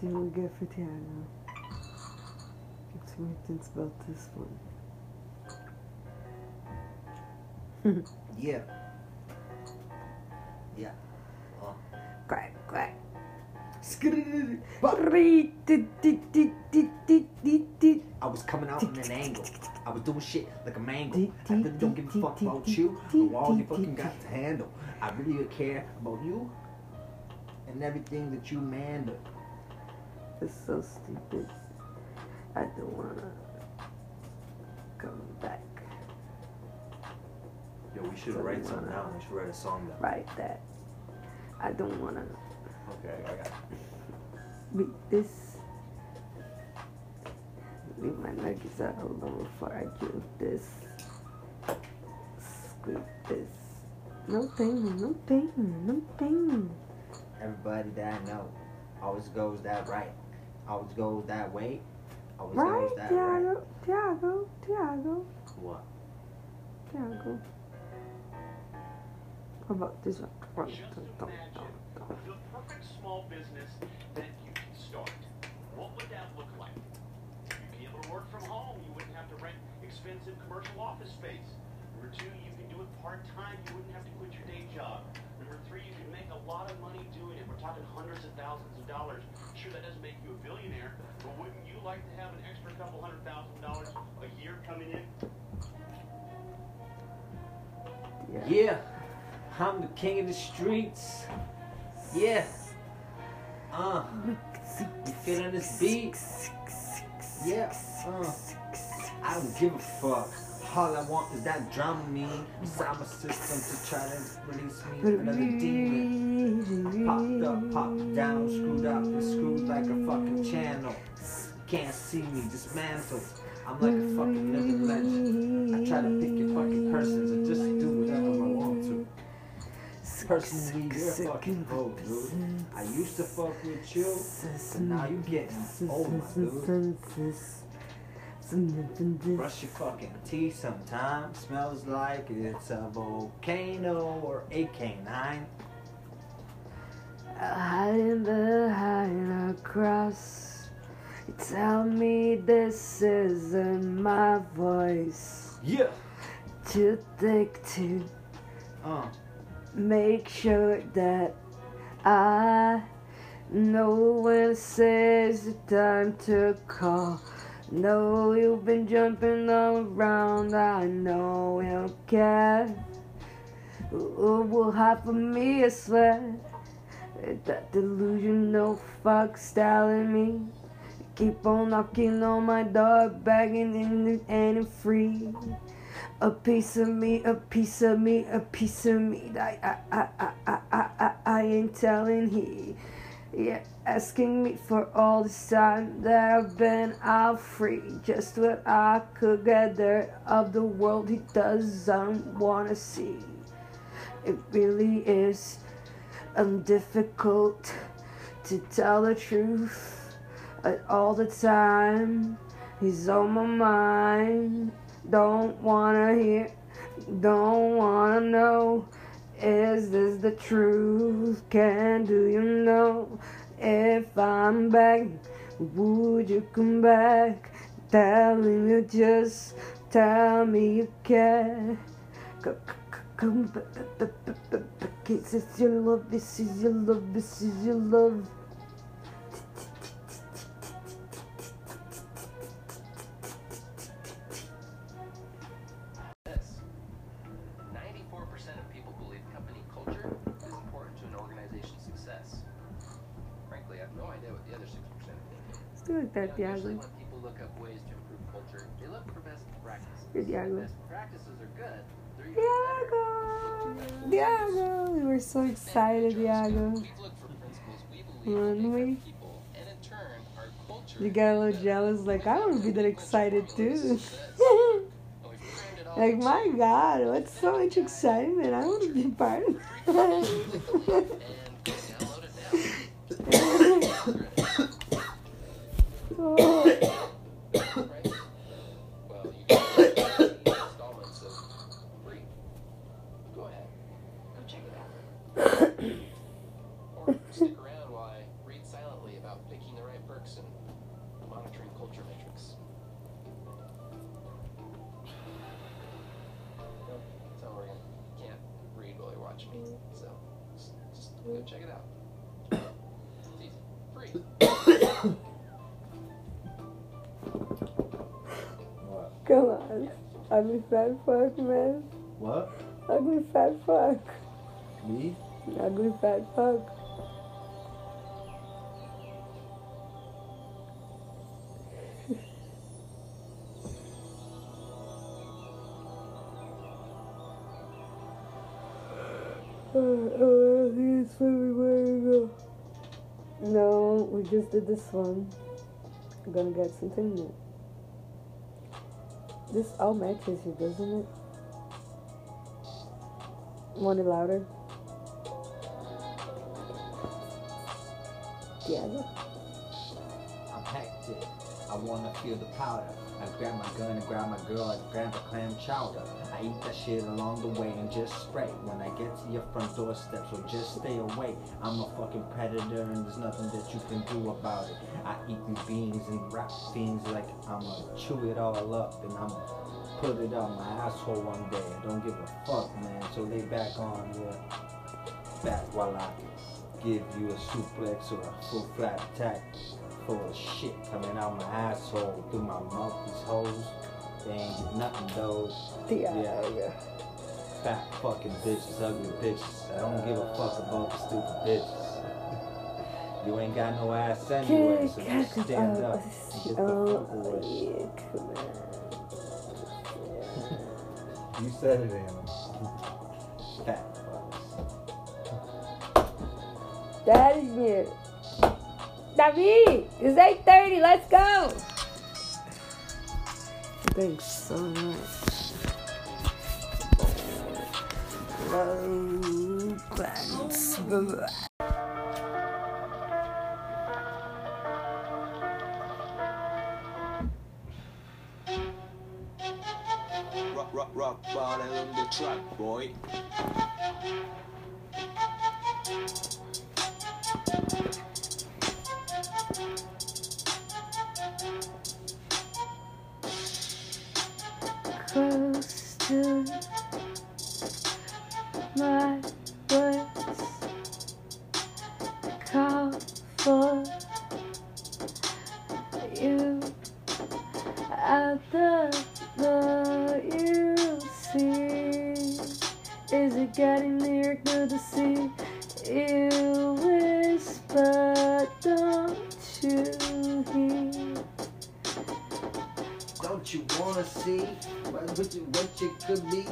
see what we get for Tiago. Let's see what about this one. Yeah. Yeah. Uh. quack, quack. I was coming out from an angle. I was doing shit like a mango. I really don't give a fuck about you or all you fucking got to handle. I really care about you and everything that you mandle. It's so stupid. I don't wanna come back. Yo, we should write something down. We should write a song down. Right that. I don't wanna Okay, I got it. this. Leave my nuggets out alone before I do this. Squeak this. No pain, no pain, no pain. Everybody that I know always goes that right. Always goes that way. Always Right, goes that right. Tiago, Tiago, Tiago, What? Tiago. How about this one? One, Just dun, dun, imagine dun, dun. the perfect small business that you can start. What would that look like? You'd be able to work from home. You wouldn't have to rent expensive commercial office space. Number two, you can do it part-time. You wouldn't have to quit your day job. Number three, you can make a lot of money doing it. We're talking hundreds of thousands of dollars. Billionaire, but wouldn't you like to have an extra couple hundred thousand dollars a year coming in? Yeah. Yeah, I'm the king of the streets. Yeah. Uh, you feeling this beat? Yeah. Uh, I don't give a fuck. All I want is that Dramamine inside my system to try to release me another demon. Popped up, popped down, screwed up and screwed like a fucking channel. Can't see me, dismantled. I'm like a fucking living legend. I try to pick your fucking persons and just do whatever I want to. Personally, you're fucking hoe, dude. I used to fuck with you, but now you getting old, my dude. Brush your fucking teeth sometimes. Smells like it's a volcano or a canine. Hiding behind a cross. You tell me this isn't my voice. Yeah. Too thick to Uh. make sure that I know when it says the time to call. Know you've been jumping all around. I know you don't care. Ooh, will half of me, I swear. That delusional fuck styling me. Keep on knocking on my door, begging and and free. A piece of me, a piece of me, a piece of me. I, I, I, I, I, I, I ain't telling he. Yeah, asking me for all this time that I've been out free. Just what I could gather of the world he doesn't wanna see. It really is um, difficult to tell the truth uh, all the time. He's on my mind. Don't wanna hear, don't wanna know. Is this the truth? Can do you know if I'm back? Would you come back? Telling you just tell me you care. Come back, this is your love, this is your love, this is your love. People believe company culture is important to an organization's success. Frankly, I have no idea what the other 6% think. Let's do like that, You know, Diago. when people look up ways to improve culture, they look for best practices. Good, Diago. Best practices are good. They're usually better. Diago! Diago! We were so excited, Diago. We look for principles we believe will Weren't we? our people, and in turn, our culture. You got a little jealous, like, I want to be that excited too. And we've framed it all like, my God, what's so much excitement? I want to be part of and Come on. Ugly fat fuck, man. What? Ugly fat fuck. Me? Ugly fat fuck. Oh, I think it's to go. No, we just did this one. We're gonna get something new. This all matches you, doesn't it? Want it louder? Yeah. I'm hectic. I wanna feel the powder. I grab my gun and grab my girl I grab the clam chowder. I eat that shit along the way and just spray. When I get to your front doorstep, so just stay away. I'm a fucking predator and there's nothing that you can do about it. I eat these beans and wrap things like I'ma chew it all up and I'ma put it on my asshole one day. I don't give a fuck, man. So lay back on your back while I give you a suplex or a full flat attack full of shit coming out my asshole through my mouth. These hoes, they ain't get nothing though. Uh, yeah. Yeah. Fat fucking bitches, ugly bitches. I don't give a fuck about the stupid bitches. you ain't got no ass anyway, so just stand up. and Get the fuck Oh, away. yeah, come on. You said it, Anna. Fat fucks. That is it. David, it's 8.30, let's go. Thanks so much. Hello, friends. Rock, rock, rock, bottle on the track, boy. Is it getting near to see? You whisper, don't you hear? Don't you wanna see what, what, you, what you could be?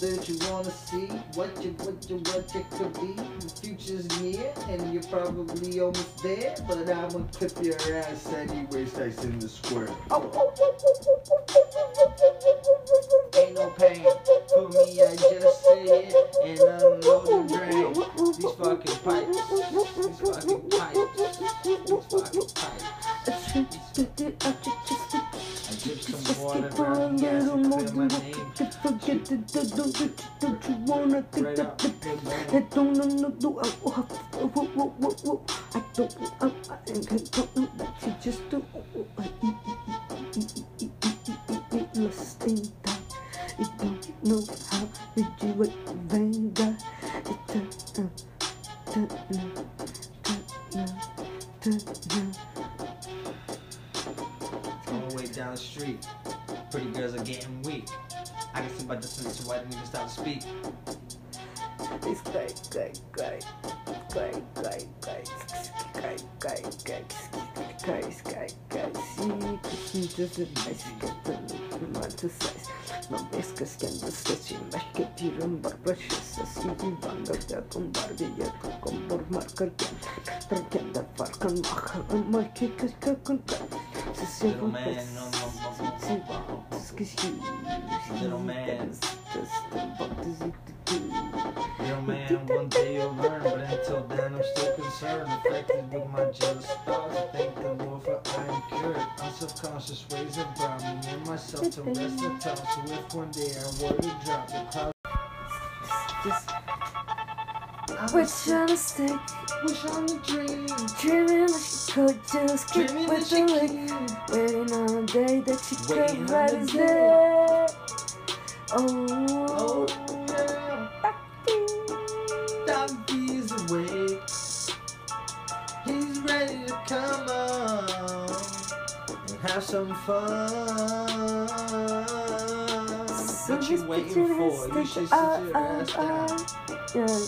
Don't you wanna see what you what you what you could be? The future's near and you're probably almost there, but I'ma clip your ass anyways. That's in the square. Oh, oh, oh, Ain't no pain for me. I just sit here and unload and drain these fucking pipes. These fucking pipes. These fucking pipes. I drip some water around gas and clear my name. Don't you wanna think that. I don't know, no, no, I, oh, oh, oh, oh, oh, oh, I don't, I, don't know that you just do. E, in time. You don't know how wait venga. It, uh, uh. All the way down the street. Pretty girls are getting weak. I can see by distance, so why didn't even stop to speak? It's great, great, great, great, great, great, great, great, great, great, great, great. See, just a nice get the exercise. No ves que este anestesión, Young man, one day you'll learn, but until then I'm still concerned, affected with my jealous thoughts. I thank the Lord for I am cured. Unsubconscious ways have brought me and myself to rest the top. So if one day I were to drop the cloud, Just wish on a stick, wish on a dream, dreaming that she could just keep dreaming with the lick, waiting on a day that she could right as day. Oh Oh, have some fun. So what you waiting for? You should sit together. your Uh, ass uh, down. uh. Yeah.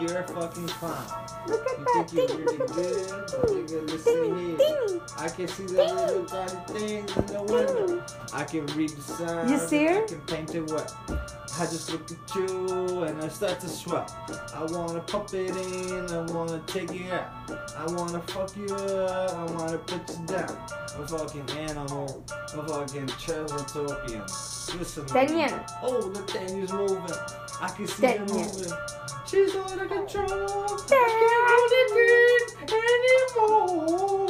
You're a fucking clown. Look at You that think thing. you're Look really at good? that Nigga, listen Ding, here. ding. I can see the little tiny things in the window. I can read the signs. You see her? I can paint it wet. I just look at you and I start to swell. I wanna pump it in, I wanna take it out. I wanna fuck you up, I wanna put you down. A fucking animal, a fucking Triceratopian. Listen. Daniel. Oh, the thing is moving. I can see Daniel. it moving. She's out of control. I can't hold it in anymore.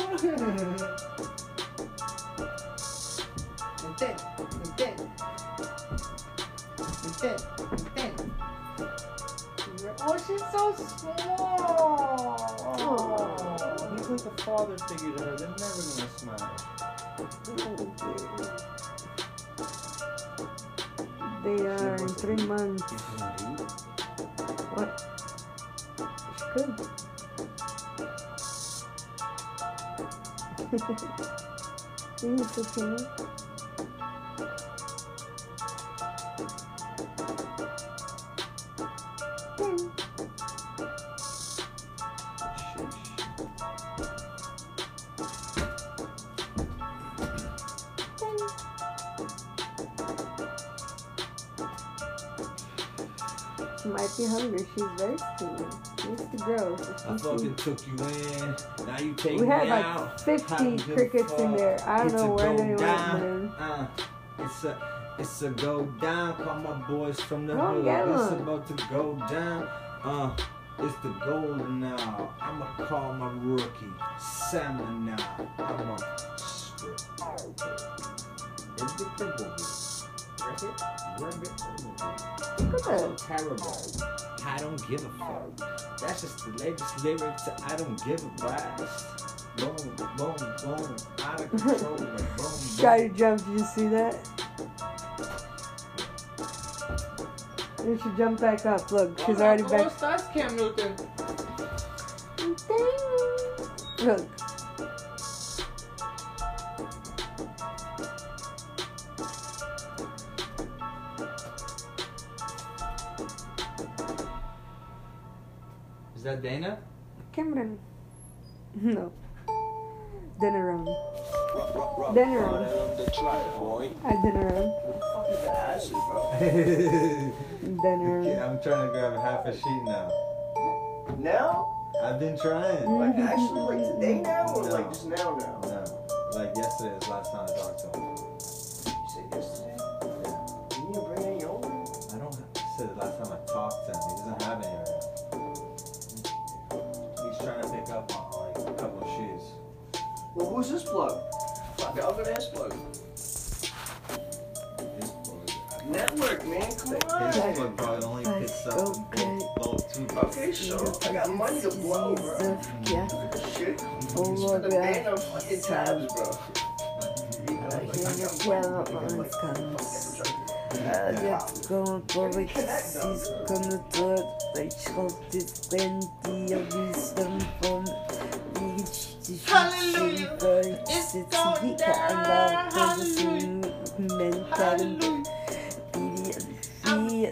Oh, she's so small. Oh. He's like a father figure to her. They're never gonna smile. They are in three months. What? It's good. It's. Ding. She might be hungry. She's very skinny. Needs to grow. I fucking took you in. Now you take We had like out. 50 I don't give a crickets in there. I don't It's know where they went. Uh, it's a it's a go down. Call my boys from the hood. It's about to go down. Uh, it's the golden now. I'ma call my rookie salmon now. I'm a strip. It's the triple. Rabbit, rabbit, rabbit. Look at So that. terrible. I don't give a fuck. That's just the latest lyrics. I don't give a blast. Boom, boom, boom. Out of control. like boom, boom. Try to jump. Did you see that? You should jump back up. Look, she's already back. That's Cam Newton. Look. Is that Dana? Cameron. No. Track, boy. I then around. Then around. I'm trying to grab half a sheet now. Now? I've been trying. Like actually like today now or No. like just now now? No, like yesterday was the last time I talked to him. Who's this plug? Fuck I'll go to this plug. His plug. Network man, come on. His plug probably only picks up Okay. both two. Okay, so I got money to blow, bro. Yeah. Shit. Oh, Spend a my band God. on fucking tabs, bro. Jag kommer på precis kunde ta dig skottet skämt i och visdom från Hallelujah, it's going down, hallelujah, hallelujah.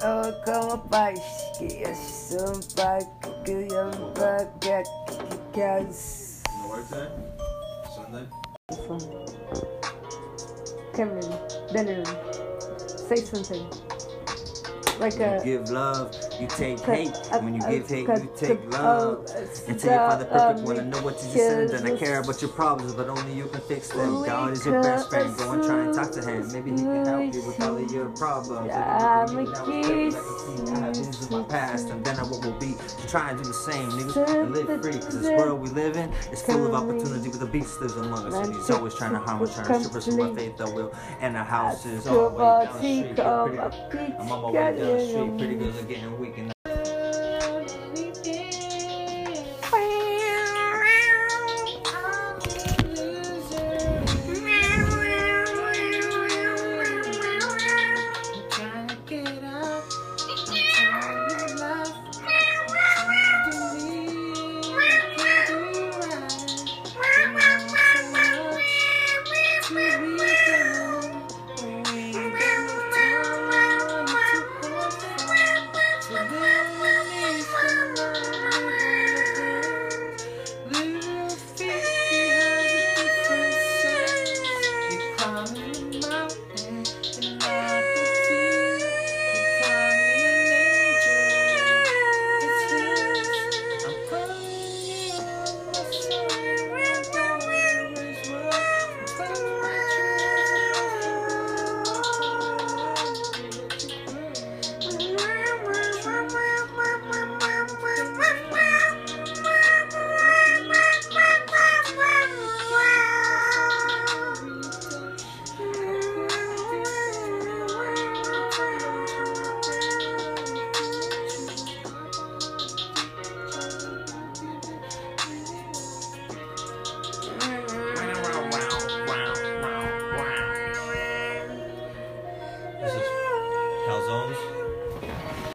naar Oh, kom op, meisje, als je zo'n pak, kun je een pak, kijk, kijk, The work today? Sunday? Cameron, dinner, say something. Like When a you give love, you take hate. When you give hate, you take love. Until you find the perfect stop, one, I know what you just said, and I care about your problems, but only you can fix them. God is your best friend. Go and try and talk to him. Maybe he can help you with all of your problems. Yeah, If you I'm a that, I can see I have visions of my past, and then I what will be to try and do the same, niggas, and live free. Cause this world we live in is full of opportunity, but the beast lives among us, and he's always trying to harm us, trying to strip us from our faith, our will, and our house is all the way down the street. I'm on my way down the street. Pretty girls are getting weak, and